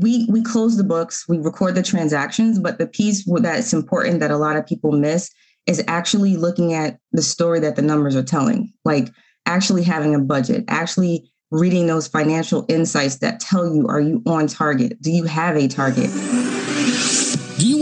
we we close the books, we record the transactions, but the piece that's important that a lot of people miss is actually looking at the story that the numbers are telling. Like actually having a budget, actually reading those financial insights that tell you are you on target? Do you have a target?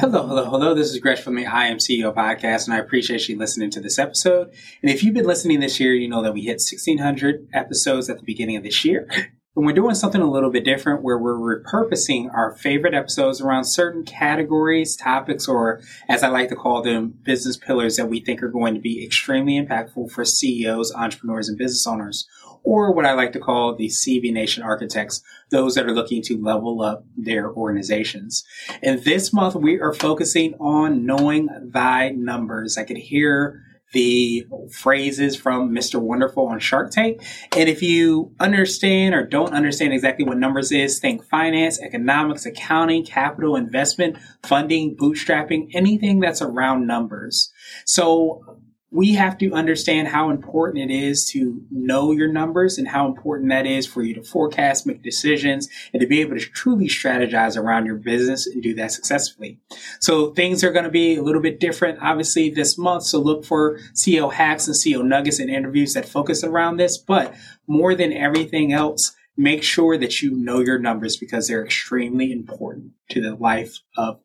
Hello, hello, hello. This is Gresh from the I Am CEO podcast, and I appreciate you listening to this episode. And if you've been listening this year, you know that we hit 1600 episodes at the beginning of this year. And we're doing something a little bit different where we're repurposing our favorite episodes around certain categories, topics, or as I like to call them, business pillars that we think are going to be extremely impactful for CEOs, entrepreneurs, and business owners or what I like to call the CB Nation architects, those that are looking to level up their organizations. And this month we are focusing on knowing thy numbers. I could hear the phrases from Mr. Wonderful on Shark Tank. And if you understand or don't understand exactly what numbers is, think finance, economics, accounting, capital, investment, funding, bootstrapping, anything that's around numbers. So we have to understand how important it is to know your numbers and how important that is for you to forecast, make decisions, and to be able to truly strategize around your business and do that successfully. So things are going to be a little bit different, obviously, this month. So look for CEO hacks and CEO nuggets and interviews that focus around this. But more than everything else, make sure that you know your numbers because they're extremely important to the life of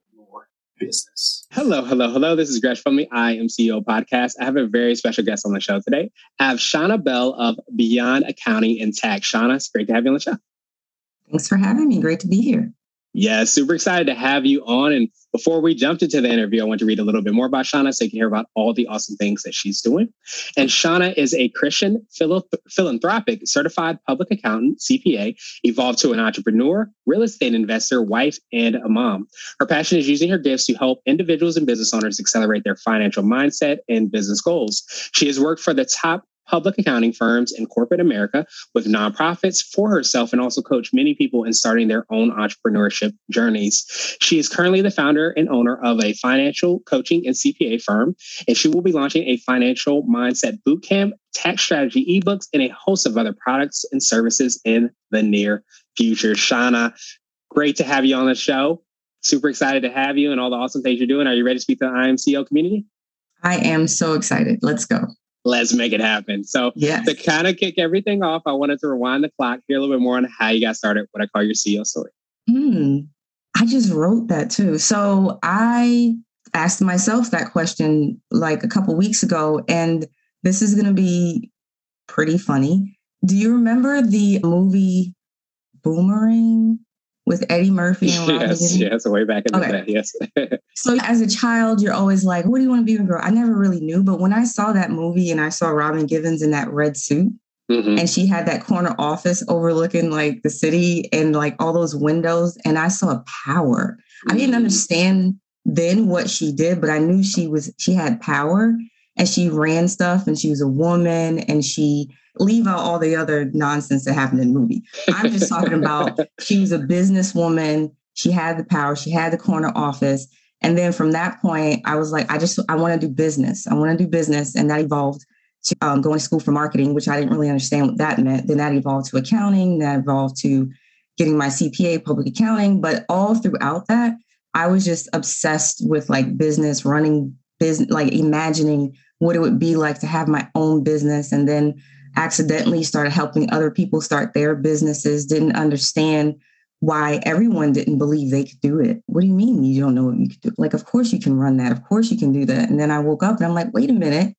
business. Hello, hello, hello. This is Gresh from the I Am CEO podcast. I have a very special guest on the show today. I have Shona Bell of Beyond Accounting and Tax. Shona, it's great to have you on the show. Thanks for having me. Great to be here. Yeah, super excited to have you on. And before we jumped into the interview, I want to read a little bit more about Shona so you can hear about all the awesome things that she's doing. And Shona is a Christian philanthropic certified public accountant, CPA, evolved to an entrepreneur, real estate investor, wife, and a mom. Her passion is using her gifts to help individuals and business owners accelerate their financial mindset and business goals. She has worked for the top public accounting firms in corporate America with nonprofits for herself and also coach many people in starting their own entrepreneurship journeys. She is currently the founder and owner of a financial coaching and CPA firm, and she will be launching a financial mindset bootcamp, tax strategy ebooks, and a host of other products and services in the near future. Shona, great to have you on the show. Super excited to have you and all the awesome things you're doing. Are you ready to speak to the I Am CEO community? I am so excited. Let's go let's make it happen. So yes. to kind of kick everything off, I wanted to rewind the clock, hear a little bit more on how you got started, what I call your CEO story. Hmm. I just wrote that too. So I asked myself that question like a couple weeks ago, and this is going to be pretty funny. Do you remember the movie Boomerang? With Eddie Murphy and Robin Yes, yes, way back in okay. the day. Yes. so as a child, you're always like, what do you want to be when you grow? I never really knew, but when I saw that movie and I saw Robin Givens in that red suit, mm-hmm. and she had that corner office overlooking like the city and like all those windows, and I saw power. Mm-hmm. I didn't mm-hmm. understand then what she did, but I knew she was she had power and she ran stuff and she was a woman and she leave out all the other nonsense that happened in the movie. I'm just talking about she was a businesswoman. She had the power. She had the corner office. And then from that point, I was like, I just, I want to do business. I want to do business. And that evolved to um, going to school for marketing, which I didn't really understand what that meant. Then that evolved to accounting. That evolved to getting my CPA, public accounting. But all throughout that, I was just obsessed with like business, running business, like imagining what it would be like to have my own business. And then accidentally started helping other people start their businesses, didn't understand why everyone didn't believe they could do it. What do you mean you don't know what you could do? Like, of course you can run that. Of course you can do that. And then I woke up and I'm like, wait a minute.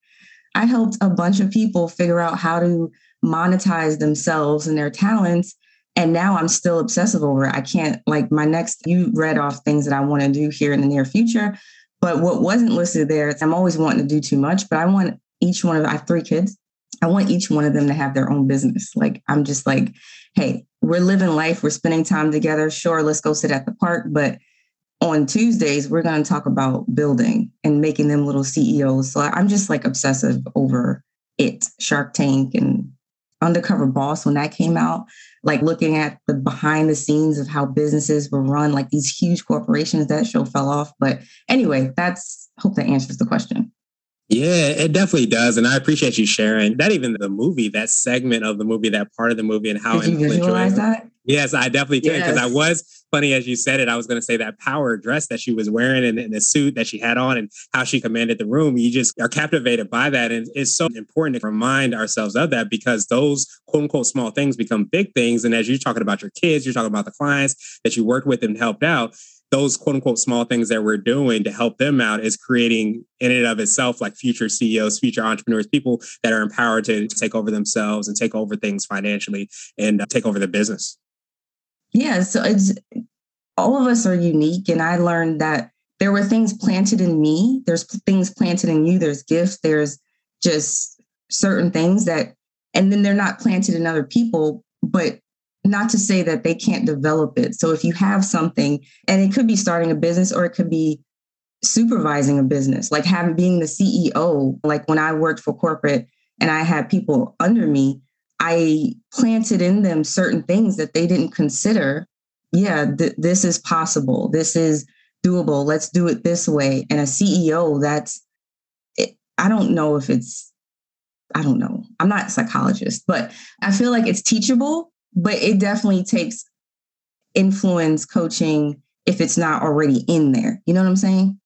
I helped a bunch of people figure out how to monetize themselves and their talents. And now I'm still obsessive over it. I can't, like, my next, you read off things that I want to do here in the near future. But what wasn't listed there, I'm always wanting to do too much, but I want each one of, I have three kids. I want each one of them to have their own business. Like, I'm just like, hey, we're living life, we're spending time together. Sure, let's go sit at the park, but on Tuesdays, we're going to talk about building and making them little CEOs. So I'm just like obsessive over it, Shark Tank and Undercover Boss when that came out, like looking at the behind the scenes of how businesses were run, like these huge corporations, that show fell off. But anyway, that's hope that answers the question. Yeah, it definitely does. And I appreciate you sharing that even the movie, that segment of the movie, that part of the movie and how Did you visualize that? Yes, I definitely can because yes. I was funny as you said it. I was going to say that power dress that she was wearing and, and, the suit that she had on and how she commanded the room. You just are captivated by that. And it's so important to remind ourselves of that because those quote unquote small things become big things. And as you're talking about your kids, you're talking about the clients that you worked with and helped out those quote unquote small things that we're doing to help them out is creating in and of itself like future CEOs, future entrepreneurs, people that are empowered to take over themselves and take over things financially and uh, take over the business. Yeah, so it's all of us are unique and I learned that there were things planted in me, there's things planted in you, there's gifts, there's just certain things that and then they're not planted in other people, but not to say that they can't develop it. So if you have something, and it could be starting a business or it could be supervising a business, like having being the CEO, like when I worked for corporate and I had people under me, I planted in them certain things that they didn't consider. Yeah, th- this is possible. This is doable. Let's do it this way. And a CEO, that's, it, I don't know if it's, I don't know. I'm not a psychologist, but I feel like it's teachable but it definitely takes influence coaching if it's not already in there. You know what I'm saying?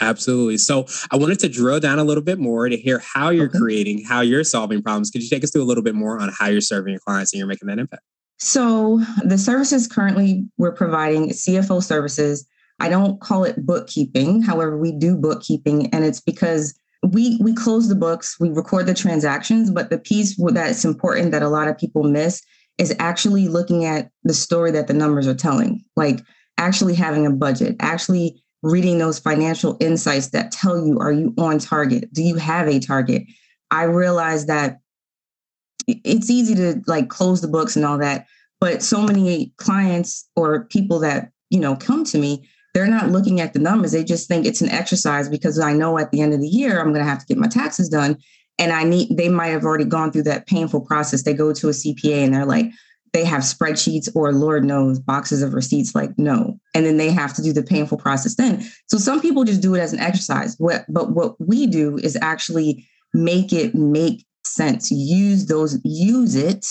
Absolutely. So I wanted to drill down a little bit more to hear how you're okay. creating, how you're solving problems. Could you take us through a little bit more on how you're serving your clients and you're making that impact? So the services currently we're providing CFO services. I don't call it bookkeeping. However, we do bookkeeping and it's because we we close the books, we record the transactions, but the piece that's important that a lot of people miss is actually looking at the story that the numbers are telling, like actually having a budget, actually reading those financial insights that tell you are you on target? Do you have a target? I realize that it's easy to like close the books and all that, but so many clients or people that, you know, come to me, they're not looking at the numbers. They just think it's an exercise because I know at the end of the year I'm going to have to get my taxes done and I need they might have already gone through that painful process. They go to a CPA and they're like, they have spreadsheets or Lord knows boxes of receipts, like no. And then they have to do the painful process then. So some people just do it as an exercise. What but what we do is actually make it make sense. Use those, use it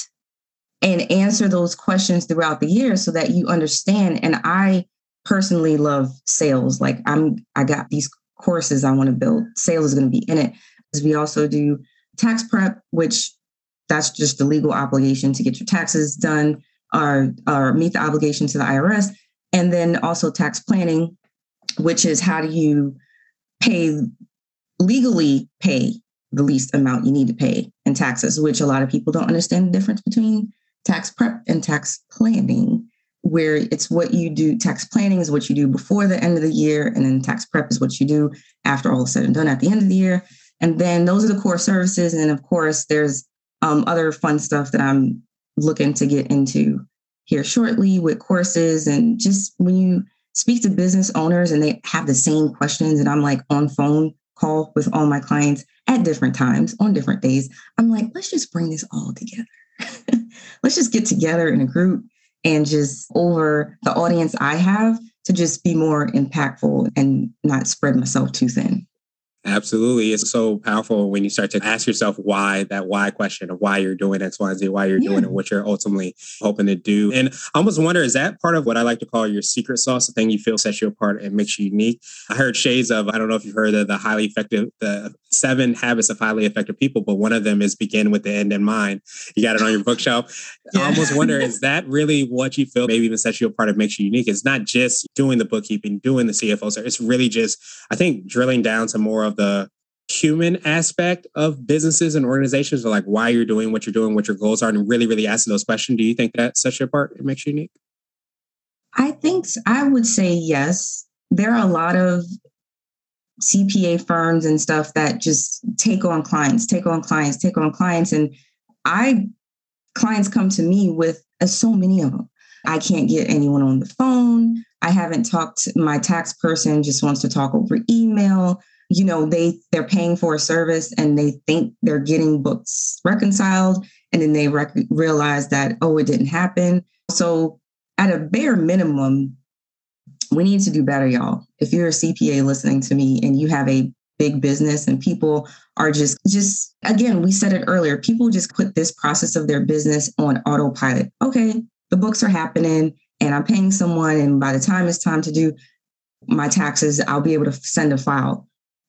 and answer those questions throughout the year so that you understand. And I personally love sales. Like I'm I got these courses I want to build. Sales is going to be in it Because we also do tax prep, which that's just the legal obligation to get your taxes done or, or meet the obligation to the IRS. And then also tax planning, which is how do you pay legally pay the least amount you need to pay in taxes, which a lot of people don't understand the difference between tax prep and tax planning, where it's what you do. Tax planning is what you do before the end of the year, and then tax prep is what you do after all is said and done at the end of the year. And then those are the core services. And then, of course, there's um, other fun stuff that I'm looking to get into here shortly with courses. And just when you speak to business owners and they have the same questions, and I'm like on phone call with all my clients at different times on different days, I'm like, let's just bring this all together. let's just get together in a group and just over the audience I have to just be more impactful and not spread myself too thin. Absolutely. It's so powerful when you start to ask yourself why, that why question of why you're doing X, Y, and Z, why you're yeah. doing it, what you're ultimately hoping to do. And I almost wonder, is that part of what I like to call your secret sauce, the thing you feel sets you apart and makes you unique? I heard shades of, I don't know if you've heard of the highly effective, the seven habits of highly effective people, but one of them is begin with the end in mind. You got it on your bookshelf. yeah. I almost wonder, is that really what you feel maybe even sets you apart and makes you unique? It's not just doing the bookkeeping, doing the CFO, So it's really just, I think, drilling down to more of of the human aspect of businesses and organizations, or like why you're doing what you're doing, what your goals are, and really, really asking those questions. Do you think that sets you apart? It makes you unique. I think I would say yes. There are a lot of CPA firms and stuff that just take on clients, take on clients, take on clients. And I clients come to me with uh, so many of them. I can't get anyone on the phone. I haven't talked, my tax person just wants to talk over email. You know, they they're paying for a service and they think they're getting books reconciled and then they rec- realize that oh it didn't happen. So at a bare minimum, we need to do better, y'all. If you're a CPA listening to me and you have a big business and people are just just again we said it earlier people just put this process of their business on autopilot. Okay the books are happening and i'm paying someone and by the time it's time to do my taxes i'll be able to send a file.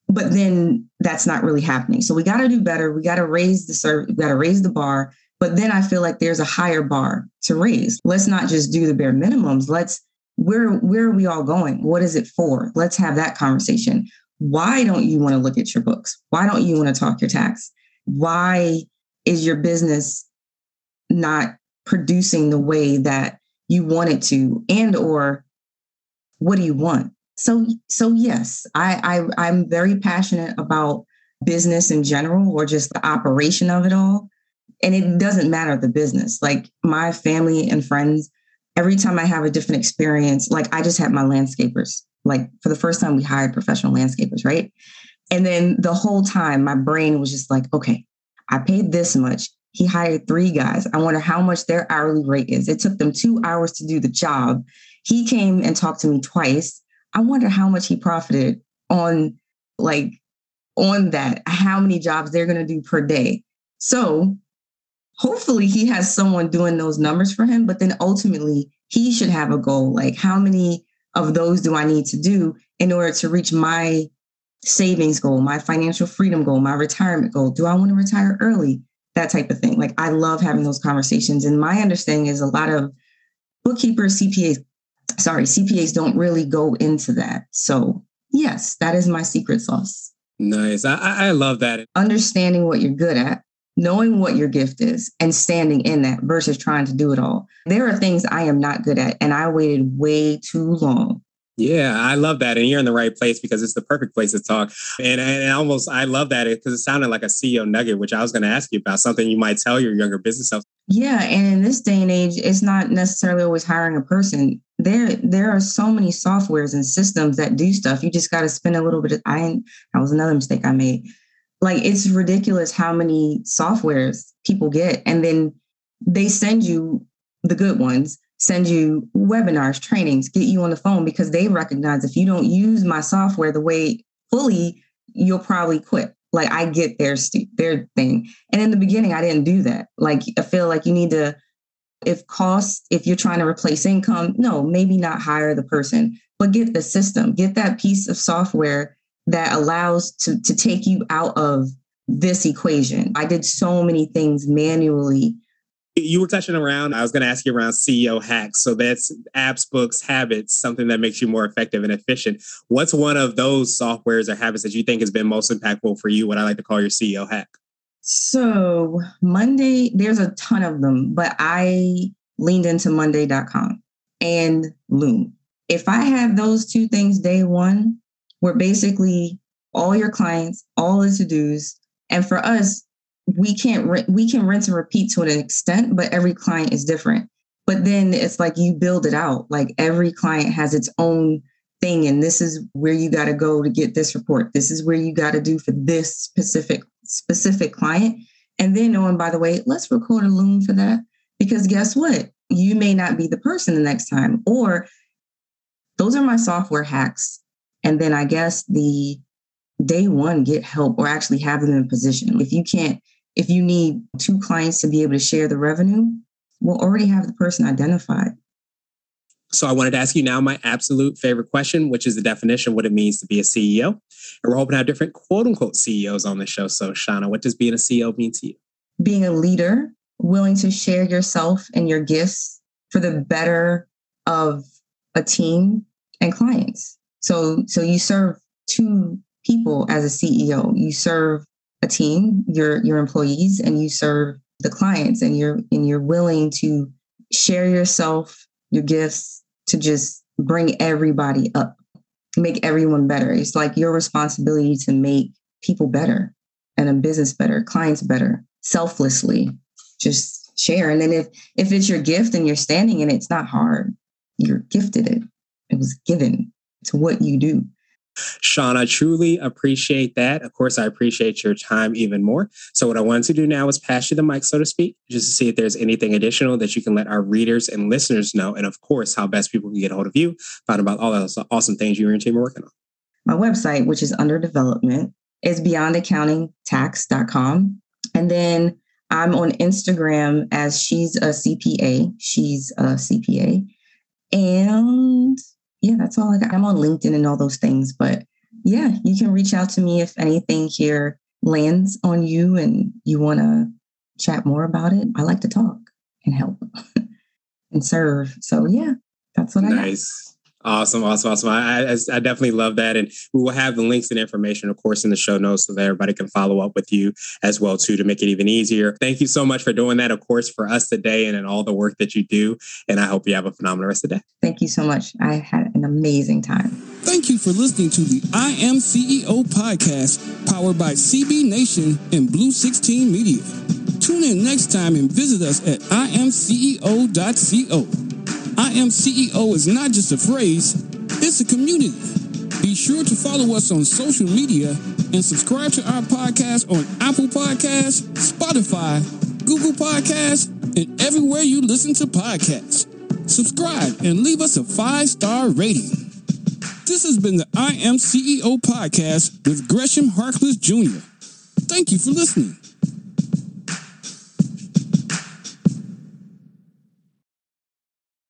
But then that's not really happening. So we got to do better. We got to raise the service we got to raise the bar. But then i feel like there's a higher bar to raise. Let's not just do the bare minimums. Let's where where are we all going what is it for let's have that conversation why don't you want to look at your books? Why don't you want to talk your tax? Why is your business not producing the way that you want it to? And or what do you want? So so yes, I, I I'm very passionate about business in general or just the operation of it all. And it doesn't matter the business. Like my family and friends, every time I have a different experience, like I just had my landscapers like for the first time we hired professional landscapers, right? And then the whole time my brain was just like, okay, I paid this much. He hired three guys. I wonder how much their hourly rate is. It took them two hours to do the job. He came and talked to me twice. I wonder how much he profited on like on that, how many jobs they're going to do per day. So hopefully he has someone doing those numbers for him, but then ultimately he should have a goal like how many of those do I need to do in order to reach my savings goal, my financial freedom goal, my retirement goal? Do I want to retire early? That type of thing. Like I love having those conversations. And my understanding is a lot of bookkeepers, CPAs, sorry, CPAs don't really go into that. So yes, that is my secret sauce. Nice. I, I love that. Understanding what you're good at knowing what your gift is and standing in that versus trying to do it all. There are things I am not good at, and I waited way too long. Yeah, I love that. And you're in the right place because it's the perfect place to talk. And, and almost, I love that because it sounded like a CEO nugget, which I was going to ask you about something you might tell your younger business self. Yeah. And in this day and age, it's not necessarily always hiring a person. There, there are so many softwares and systems that do stuff. You just got to spend a little bit of I that was another mistake I made like it's ridiculous how many softwares people get. And then they send you the good ones, send you webinars, trainings, get you on the phone because they recognize if you don't use my software the way fully, you'll probably quit. Like I get their st- their thing. And in the beginning, I didn't do that. Like I feel like you need to, if cost, if you're trying to replace income, no, maybe not hire the person, but get the system, get that piece of software that allows to, to take you out of this equation. I did so many things manually. You were touching around, I was going to ask you around CEO hacks. So that's apps, books, habits, something that makes you more effective and efficient. What's one of those softwares or habits that you think has been most impactful for you? What I like to call your CEO hack? So, Monday, there's a ton of them, but I leaned into Monday.com and Loom. If I had those two things day one, where basically all your clients, all the to-dos, and for us, we can't we can rinse and repeat to an extent, but every client is different. But then it's like you build it out. Like every client has its own thing, and this is where you got to go to get this report. This is where you got to do for this specific specific client. And then, oh, and by the way, let's record a loom for that because guess what? You may not be the person the next time, or those are my software hacks and then I guess the day one, get help or actually have them in position. If you can't, if you need two clients to be able to share the revenue, we'll already have the person identified. So I wanted to ask you now my absolute favorite question, which is the definition of what it means to be a CEO. And we're hoping to have different quote unquote CEOs on the show. So Shona, what does being a CEO mean to you? Being a leader, willing to share yourself and your gifts for the better of a team and clients. So so you serve two people as a CEO. You serve a team, your your employees, and you serve the clients, and you're and you're willing to share yourself, your gifts to just bring everybody up, make everyone better. It's like your responsibility to make people better and a business better, clients better, selflessly. Just share. And then if if it's your gift and you're standing in it, it's not hard. You're gifted it It was given. It's what you do. Sean, I truly appreciate that. Of course, I appreciate your time even more. So, what I wanted to do now is pass you the mic, so to speak, just to see if there's anything additional that you can let our readers and listeners know. And of course, how best people can get a hold of you, find about all those awesome things you and your team are working on. My website, which is under development, is beyondaccountingtax.com. And then I'm on Instagram as she's a CPA. She's a CPA. And yeah, that's all I got. I'm on LinkedIn and all those things. But yeah, you can reach out to me if anything here lands on you and you want to chat more about it. I like to talk and help and serve. So yeah, that's what nice. I Nice. Awesome, awesome, awesome. I, I, I, definitely love that, and we will have the links and information, of course, in the show notes so that everybody can follow up with you as well too to make it even easier. Thank you so much for doing that, of course, for us today and in all the work that you do. And I hope you have a phenomenal rest of the day. Thank you so much. I had an amazing time. Thank you for listening to the I Am CEO podcast, powered by CB Nation and Blue 16 Media. Tune in next time and visit us at imceo.co. I am CEO is not just a phrase, it's a community. Be sure to follow us on social media and subscribe to our podcast on Apple Podcasts, Spotify, Google Podcasts, and everywhere you listen to podcasts. Subscribe and leave us a five star rating. This has been the I Am CEO podcast with Gresham Harkless Jr. Thank you for listening.